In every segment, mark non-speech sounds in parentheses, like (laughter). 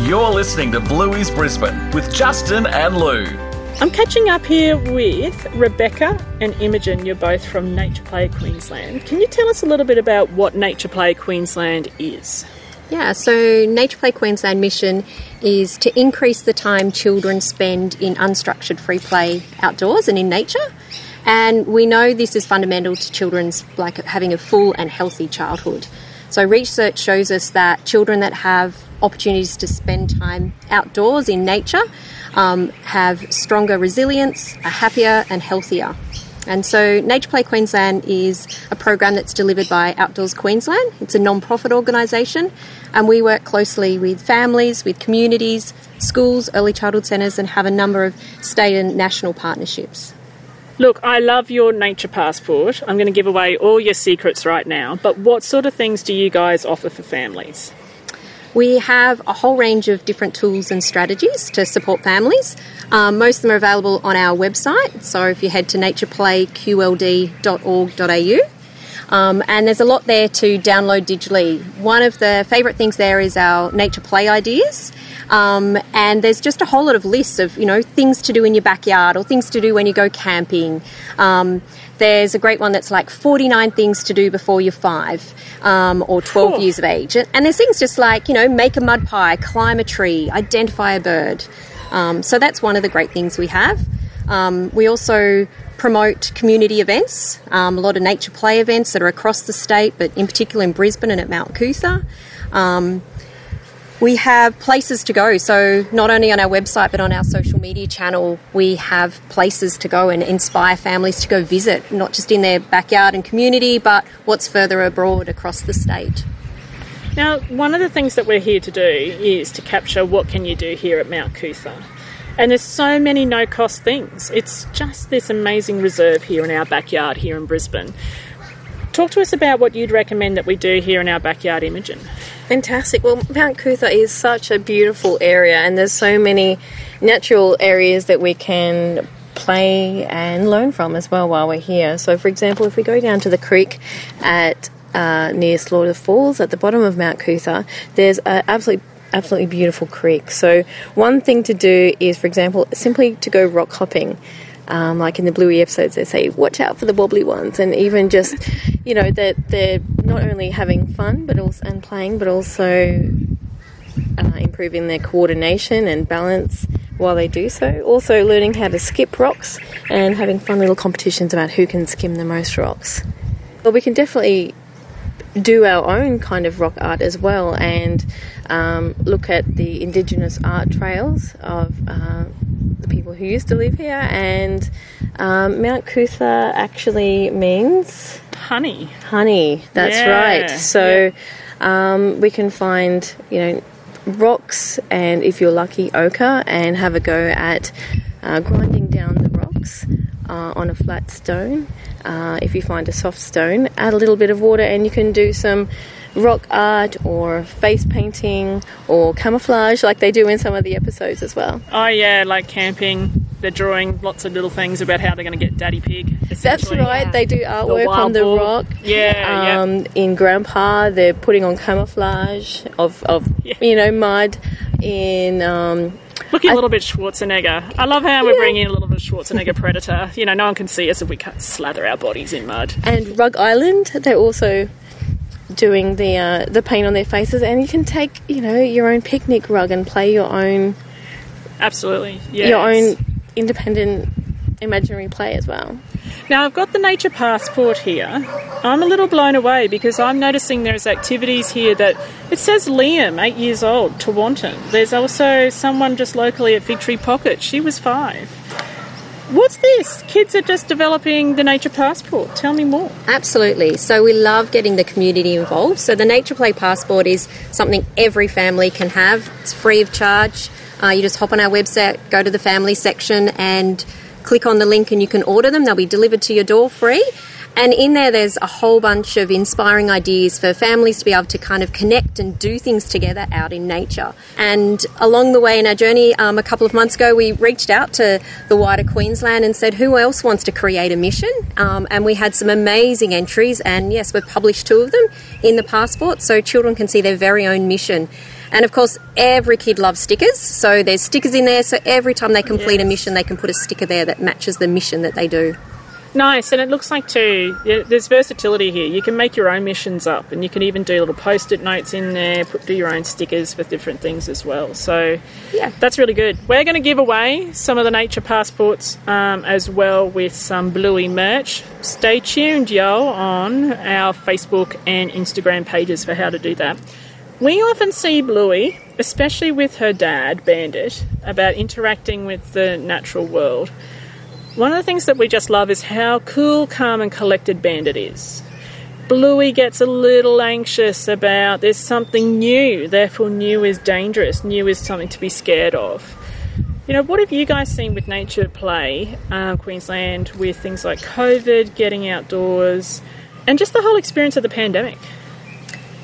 You're listening to Bluey's Brisbane with Justin and Lou. I'm catching up here with Rebecca and Imogen. You're both from Nature Play Queensland. Can you tell us a little bit about what Nature Play Queensland is? Yeah, so Nature Play Queensland mission is to increase the time children spend in unstructured free play outdoors and in nature. And we know this is fundamental to children's like having a full and healthy childhood. So research shows us that children that have opportunities to spend time outdoors in nature um, have stronger resilience, are happier and healthier. And so Nature Play Queensland is a program that's delivered by Outdoors Queensland. It's a non-profit organisation and we work closely with families, with communities, schools, early childhood centres and have a number of state and national partnerships. Look, I love your nature passport. I'm going to give away all your secrets right now, but what sort of things do you guys offer for families? We have a whole range of different tools and strategies to support families. Um, most of them are available on our website, so if you head to natureplayqld.org.au, um, and there's a lot there to download digitally. One of the favourite things there is our nature play ideas. Um, and there's just a whole lot of lists of you know things to do in your backyard or things to do when you go camping. Um, there's a great one that's like 49 things to do before you're five um, or 12 cool. years of age. And there's things just like, you know, make a mud pie, climb a tree, identify a bird. Um, so that's one of the great things we have. Um, we also promote community events, um, a lot of nature play events that are across the state, but in particular in Brisbane and at Mount Coot-tha. Um, we have places to go. So, not only on our website but on our social media channel, we have places to go and inspire families to go visit, not just in their backyard and community, but what's further abroad across the state. Now, one of the things that we're here to do is to capture what can you do here at Mount Coot-tha. And there's so many no cost things. It's just this amazing reserve here in our backyard here in Brisbane. Talk to us about what you'd recommend that we do here in our backyard, Imogen. Fantastic. Well, Mount Coot-tha is such a beautiful area, and there's so many natural areas that we can play and learn from as well while we're here. So, for example, if we go down to the creek at uh, near Slaughter Falls at the bottom of Mount Coot-tha, there's an absolutely absolutely beautiful creek. So, one thing to do is, for example, simply to go rock hopping. Um, like in the Bluey episodes, they say, watch out for the wobbly ones, and even just, you know, that they're, they're not only having fun but also and playing, but also uh, improving their coordination and balance while they do so. Also, learning how to skip rocks and having fun little competitions about who can skim the most rocks. Well, we can definitely do our own kind of rock art as well and um, look at the Indigenous art trails of. Uh, the people who used to live here, and um, Mount Coot-tha actually means honey. Honey, that's yeah. right. So yeah. um, we can find, you know, rocks, and if you're lucky, ochre, and have a go at uh, grinding down the rocks uh, on a flat stone. Uh, if you find a soft stone, add a little bit of water, and you can do some rock art or face painting or camouflage like they do in some of the episodes as well. Oh, yeah, like camping. They're drawing lots of little things about how they're going to get Daddy Pig. That's right. Yeah. They do artwork the on the boar. rock. Yeah, um, yeah. In Grandpa, they're putting on camouflage of, of (laughs) yeah. you know mud. In um, Looking a little bit Schwarzenegger. I love how we're yeah. bringing in a little bit of Schwarzenegger Predator. You know, no one can see us if we can't slather our bodies in mud. And Rug Island, they're also doing the uh, the paint on their faces, and you can take you know your own picnic rug and play your own. Absolutely, yes. Your own independent imaginary play as well. Now I've got the nature passport here. I'm a little blown away because I'm noticing there's activities here that it says Liam, eight years old, Tewantin. There's also someone just locally at Fig Tree Pocket. She was five. What's this? Kids are just developing the Nature Passport. Tell me more. Absolutely. So, we love getting the community involved. So, the Nature Play Passport is something every family can have, it's free of charge. Uh, you just hop on our website, go to the family section, and click on the link, and you can order them. They'll be delivered to your door free. And in there, there's a whole bunch of inspiring ideas for families to be able to kind of connect and do things together out in nature. And along the way in our journey, um, a couple of months ago, we reached out to the wider Queensland and said, who else wants to create a mission? Um, and we had some amazing entries, and yes, we've published two of them in the passport so children can see their very own mission. And of course, every kid loves stickers, so there's stickers in there. So every time they complete a mission, they can put a sticker there that matches the mission that they do. Nice, and it looks like too. There's versatility here. You can make your own missions up, and you can even do little post-it notes in there. Put do your own stickers for different things as well. So, Yeah. that's really good. We're going to give away some of the nature passports um, as well with some Bluey merch. Stay tuned, y'all, on our Facebook and Instagram pages for how to do that. We often see Bluey, especially with her dad, Bandit, about interacting with the natural world. One of the things that we just love is how cool, calm, and collected Bandit is. Bluey gets a little anxious about there's something new, therefore, new is dangerous, new is something to be scared of. You know, what have you guys seen with nature play, uh, Queensland, with things like COVID, getting outdoors, and just the whole experience of the pandemic?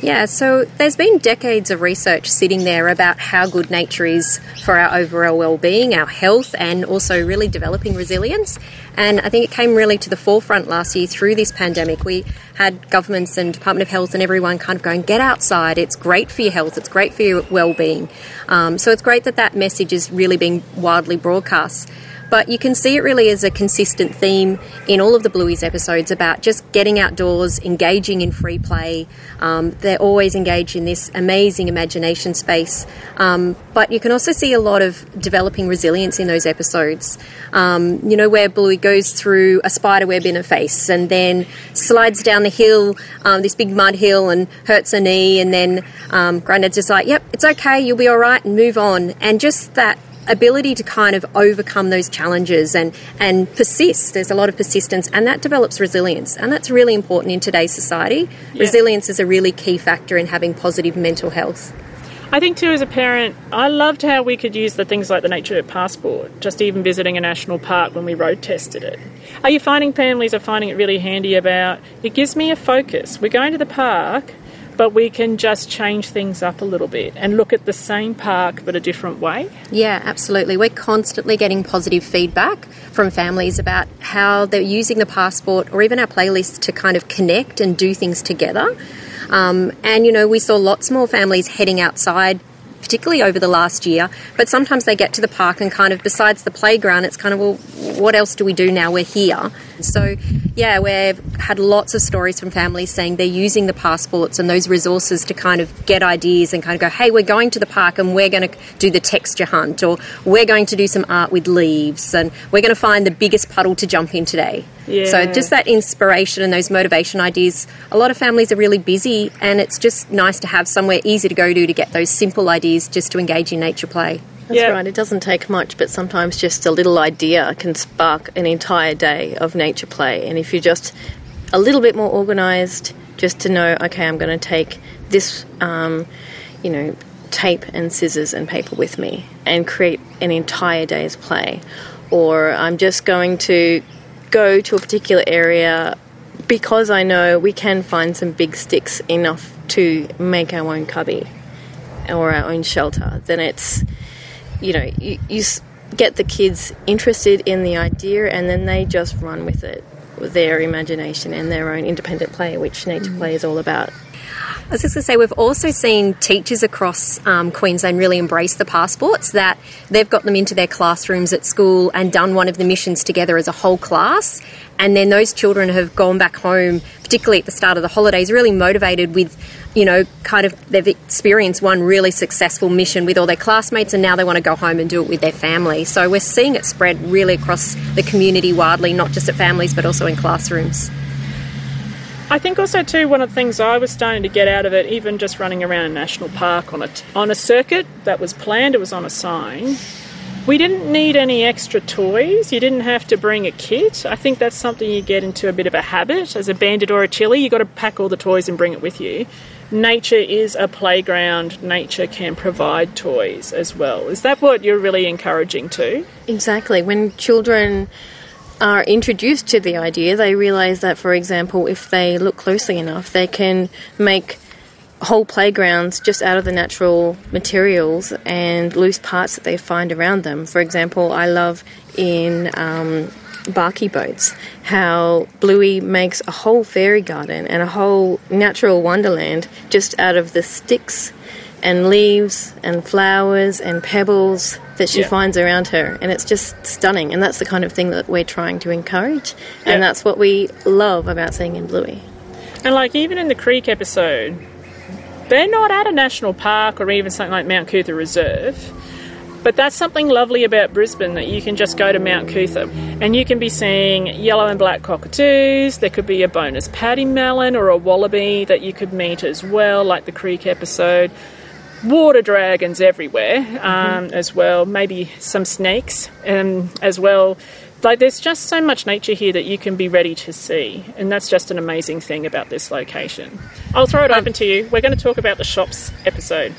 Yeah, so there's been decades of research sitting there about how good nature is for our overall well-being, our health, and also really developing resilience. And I think it came really to the forefront last year through this pandemic. We had governments and Department of Health and everyone kind of going, "Get outside! It's great for your health. It's great for your well-being." Um, so it's great that that message is really being widely broadcast. But you can see it really as a consistent theme in all of the Blueies episodes about just getting outdoors, engaging in free play. Um, they're always engaged in this amazing imagination space. Um, but you can also see a lot of developing resilience in those episodes. Um, you know, where Bluey goes through a spider web in her face and then slides down the hill, um, this big mud hill, and hurts her knee. And then um, Grandad's just like, yep, it's okay, you'll be all right, and move on. And just that ability to kind of overcome those challenges and, and persist. There's a lot of persistence, and that develops resilience. And that's really important in today's society. Resilience is a really key factor in having positive mental health. I think too, as a parent, I loved how we could use the things like the nature passport, just even visiting a national park when we road tested it. Are you finding families are finding it really handy about it gives me a focus. We're going to the park, but we can just change things up a little bit and look at the same park but a different way. Yeah, absolutely. We're constantly getting positive feedback from families about how they're using the passport or even our playlist to kind of connect and do things together. Um, and, you know, we saw lots more families heading outside. Particularly over the last year, but sometimes they get to the park and kind of besides the playground, it's kind of well, what else do we do now we're here? So, yeah, we've had lots of stories from families saying they're using the passports and those resources to kind of get ideas and kind of go, hey, we're going to the park and we're going to do the texture hunt, or we're going to do some art with leaves, and we're going to find the biggest puddle to jump in today. So, just that inspiration and those motivation ideas. A lot of families are really busy, and it's just nice to have somewhere easy to go to to get those simple ideas just to engage in nature play. That's Yeah. right. It doesn't take much, but sometimes just a little idea can spark an entire day of nature play. And if you're just a little bit more organised, just to know, okay, I'm going to take this, um, you know, tape and scissors and paper with me and create an entire day's play. Or I'm just going to go to a particular area because I know we can find some big sticks enough to make our own cubby or our own shelter, then it's you know you, you get the kids interested in the idea and then they just run with it with their imagination and their own independent play which nature mm. play is all about I was just going to say, we've also seen teachers across um, Queensland really embrace the passports, that they've got them into their classrooms at school and done one of the missions together as a whole class. And then those children have gone back home, particularly at the start of the holidays, really motivated with, you know, kind of they've experienced one really successful mission with all their classmates and now they want to go home and do it with their family. So we're seeing it spread really across the community widely, not just at families but also in classrooms. I think also too one of the things I was starting to get out of it, even just running around a national park on a on a circuit that was planned, it was on a sign. We didn't need any extra toys. You didn't have to bring a kit. I think that's something you get into a bit of a habit as a bandit or a Chilli. You got to pack all the toys and bring it with you. Nature is a playground. Nature can provide toys as well. Is that what you're really encouraging too? exactly when children are introduced to the idea they realize that for example if they look closely enough they can make whole playgrounds just out of the natural materials and loose parts that they find around them. For example, I love in um, Barky Boats how Bluey makes a whole fairy garden and a whole natural wonderland just out of the sticks and leaves and flowers and pebbles that she Yeah. finds around her. And it's just stunning. And that's the kind of thing that we're trying to encourage. Yeah. And that's what we love about seeing in Bluey. And like even in the creek episode, they're not at a national park or even something like Mount Cootha Reserve. But that's something lovely about Brisbane that you can just go to Mount Cootha and you can be seeing yellow and black cockatoos. There could be a bonus pademelon or a wallaby that you could meet as well, like the creek episode. Water dragons everywhere um, as well. Maybe some snakes um, as well. Like there's just so much nature here that you can be ready to see, and that's just an amazing thing about this location. I'll throw it open to you. We're going to talk about the shops episode.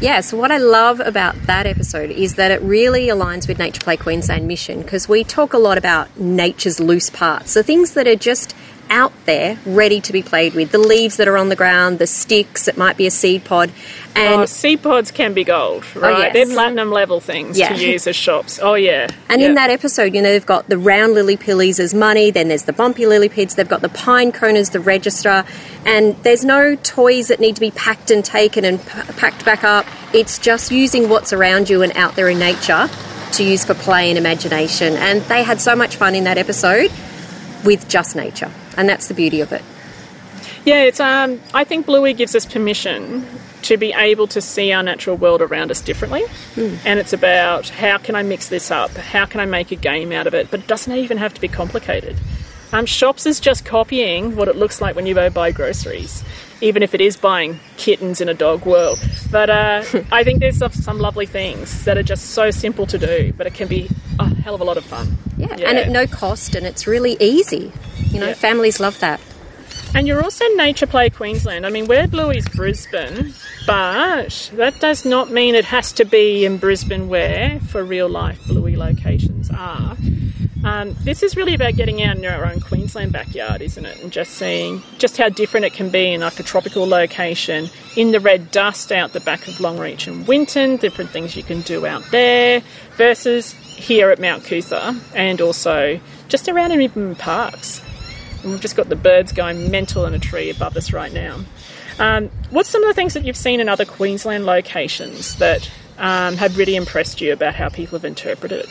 Yeah, so what I love about that episode is that it really aligns with Nature Play Queensland mission because we talk a lot about nature's loose parts, the things that are just out there ready to be played with. The leaves that are on the ground, the sticks, it might be a seed pod. Oh, and oh, seed pods can be gold, oh, right? yes. They're platinum level things Yeah. to use as shops. Oh yeah, And Yeah. in that episode, you know, they've got the round lily pillies as money, then there's the bumpy lily pids, they've got the pine cone as the register, and there's no toys that need to be packed and taken and p- packed back up. It's just using what's around you and out there in nature to use for play and imagination. And they had so much fun in that episode with just nature, and that's the beauty of it. Yeah, it's um. I think Bluey gives us permission to be able to see our natural world around us differently, and it's about how can I mix this up? How can I make a game out of it? But it doesn't even have to be complicated. Um, shops is just copying what it looks like when you go buy groceries, even if it is buying kittens in a dog world. But uh, (laughs) I think there's some, some lovely things that are just so simple to do, but it can be a hell of a lot of fun. Yeah, and at no cost, and it's really easy. You know, Yeah. families love that. And you're also Nature Play Queensland. I mean, we're Bluey's Brisbane, but that does not mean it has to be in Brisbane where, for real life, Bluey locations are. Um, this is really about getting out in our own Queensland backyard, isn't it? And just seeing just how different it can be in like a tropical location, in the red dust out the back of Longreach and Winton, different things you can do out there, versus here at Mount Cootha, and also just around in even parks. And we've just got the birds going mental in a tree above us right now. Um, what's some of the things that you've seen in other Queensland locations that um, have really impressed you about how people have interpreted it?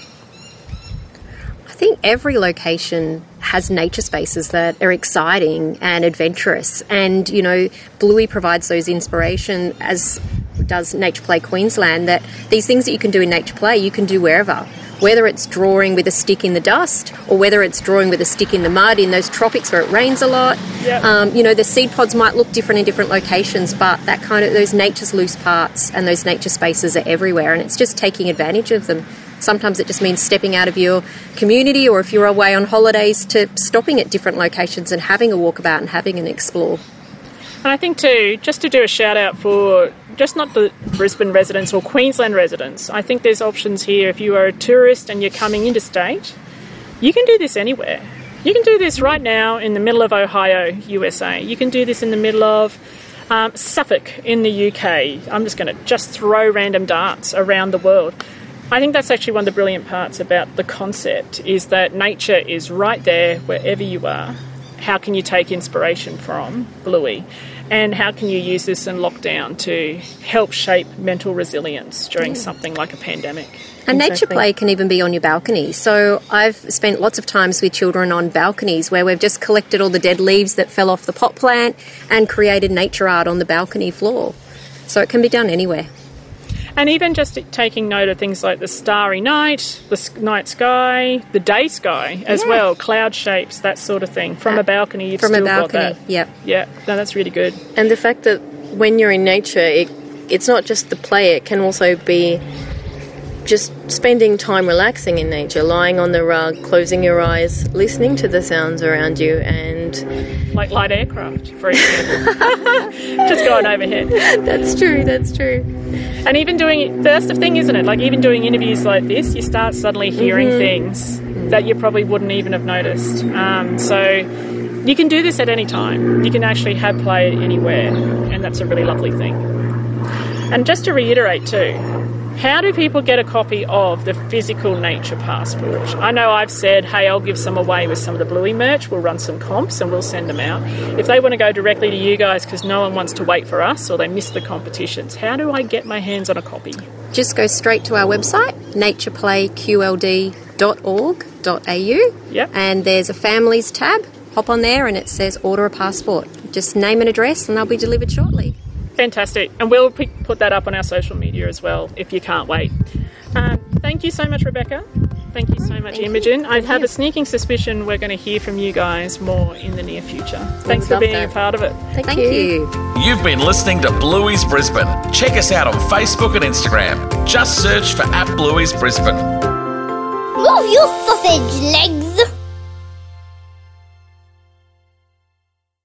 I think every location has nature spaces that are exciting and adventurous. And, you know, Bluey provides those inspiration, as does Nature Play Queensland, that these things that you can do in Nature Play, you can do wherever. Whether it's drawing with a stick in the dust or whether it's drawing with a stick in the mud in those tropics where it rains a lot. Yep. Um, you know, the seed pods might look different in different locations, but that kind of, those nature's loose parts and those nature spaces are everywhere. And it's just taking advantage of them. Sometimes it just means stepping out of your community, or if you're away on holidays, to stopping at different locations and having a walkabout and having an explore. And I think too, just to do a shout out for just not the Brisbane residents or Queensland residents, I think there's options here. If you are a tourist and you're coming interstate, you can do this anywhere. You can do this right now in the middle of Ohio, USA. You can do this in the middle of um, Suffolk in the UK. I'm just going to just throw random darts around the world. I think that's actually one of the brilliant parts about the concept is that nature is right there wherever you are. How can you take inspiration from Bluey? And how can you use this in lockdown to help shape mental resilience during something like a pandemic? And nature play can even be on your balcony. So I've spent lots of times with children on balconies where we've just collected all the dead leaves that fell off the pot plant and created nature art on the balcony floor. So it can be done anywhere. And even just taking note of things like the starry night, the night sky, the day sky as Yeah. well, cloud shapes, that sort of thing. From uh, a balcony, you've From a still got balcony, that. yep. Yeah, no, that's really good. And the fact that when you're in nature, it, it's not just the play, it can also be just spending time relaxing in nature, lying on the rug, closing your eyes, listening to the sounds around you, and Like light aircraft, for example. (laughs) just going overhead. (laughs) that's true, that's true. And even doing that's the thing, isn't it? Like even doing interviews like this, you start suddenly hearing things that you probably wouldn't even have noticed. Um, so you can do this at any time. You can actually have play anywhere, and that's a really lovely thing. And just to reiterate too, How do people get a copy of the physical nature passport? I know I've said, hey, I'll give some away with some of the Bluey merch. We'll run some comps and we'll send them out. If they want to go directly to you guys because no one wants to wait for us or they miss the competitions, how do I get my hands on a copy? Just go straight to our website, natureplayqld.org.au. Yep. And there's a families tab. Hop on there and it says order a passport. Just name and address and they'll be delivered shortly. Fantastic. And we'll put that up on our social media as well if you can't wait. Um, thank you so much, Rebecca. Thank you so much, Imogen. I have a sneaking suspicion we're going to hear from you guys more in the near future. Thanks for being that. a part of it. Thank, Thank you. you. You've been listening to Bluey's Brisbane. Check us out on Facebook and Instagram. Just search for at Bluey's Brisbane. Move your sausage legs!